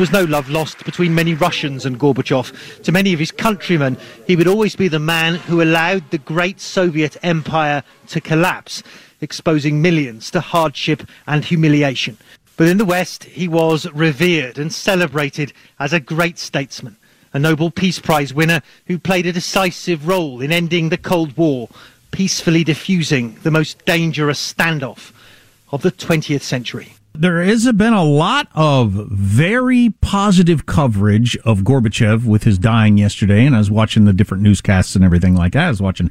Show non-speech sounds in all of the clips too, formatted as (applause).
There was no love lost between many Russians and Gorbachev. To many of his countrymen, he would always be the man who allowed the great Soviet empire to collapse, exposing millions to hardship and humiliation. But in the West, he was revered and celebrated as a great statesman, a Nobel Peace Prize winner who played a decisive role in ending the Cold War, peacefully diffusing the most dangerous standoff of the 20th century. There has been a lot of very positive coverage of Gorbachev with his dying yesterday, and I was watching the different newscasts and everything like that. I was watching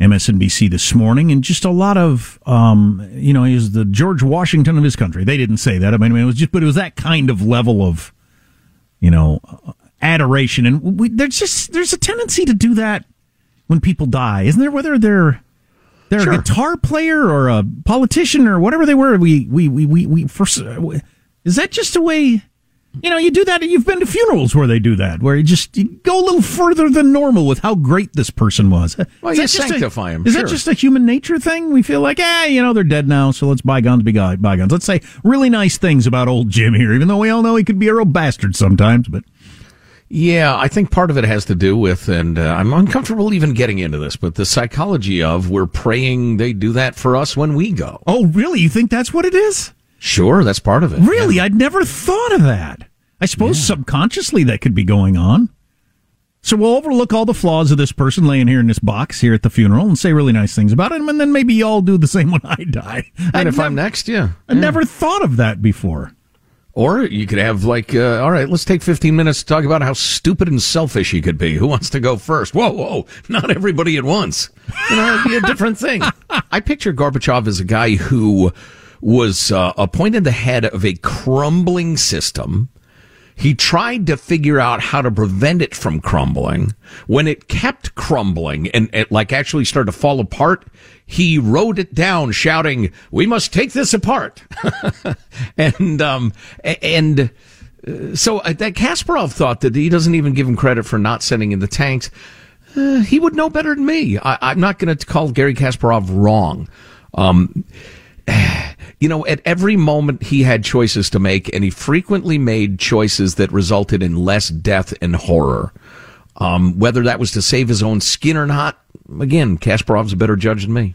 MSNBC this morning, and just a lot of, um, you know, he's the George Washington of his country. They didn't say that. I mean, it was just, but it was that kind of level of, you know, adoration. And we, there's just there's a tendency to do that when people die, isn't there? Whether they're they're sure. a guitar player or a politician or whatever they were. We we we we, we first, is that just a way? You know, you do that. You've been to funerals where they do that, where you just you go a little further than normal with how great this person was. Well, you sanctify a, him. Is sure. that just a human nature thing? We feel like, eh, you know, they're dead now, so let's bygones be bygones. Let's say really nice things about old Jim here, even though we all know he could be a real bastard sometimes. But yeah, I think part of it has to do with, and uh, I'm uncomfortable even getting into this, but the psychology of we're praying they do that for us when we go. Oh, really? You think that's what it is? Sure, that's part of it. Really? Yeah. I'd never thought of that. I suppose yeah. subconsciously that could be going on. So we'll overlook all the flaws of this person laying here in this box here at the funeral and say really nice things about him, and then maybe y'all do the same when I die. And I'd if nev- I'm next, yeah. I yeah. never thought of that before. Or you could have like, uh, all right, let's take 15 minutes to talk about how stupid and selfish he could be. Who wants to go first? Whoa, whoa, not everybody at once. You know, it'd be a different thing. (laughs) I picture Gorbachev as a guy who was uh, appointed the head of a crumbling system. He tried to figure out how to prevent it from crumbling. When it kept crumbling and it like actually started to fall apart, he wrote it down shouting, we must take this apart. (laughs) and, um, and, uh, so uh, that Kasparov thought that he doesn't even give him credit for not sending in the tanks. Uh, he would know better than me. I, am not going to call Gary Kasparov wrong. Um, you know, at every moment he had choices to make, and he frequently made choices that resulted in less death and horror. Um, whether that was to save his own skin or not, again, Kasparov's a better judge than me.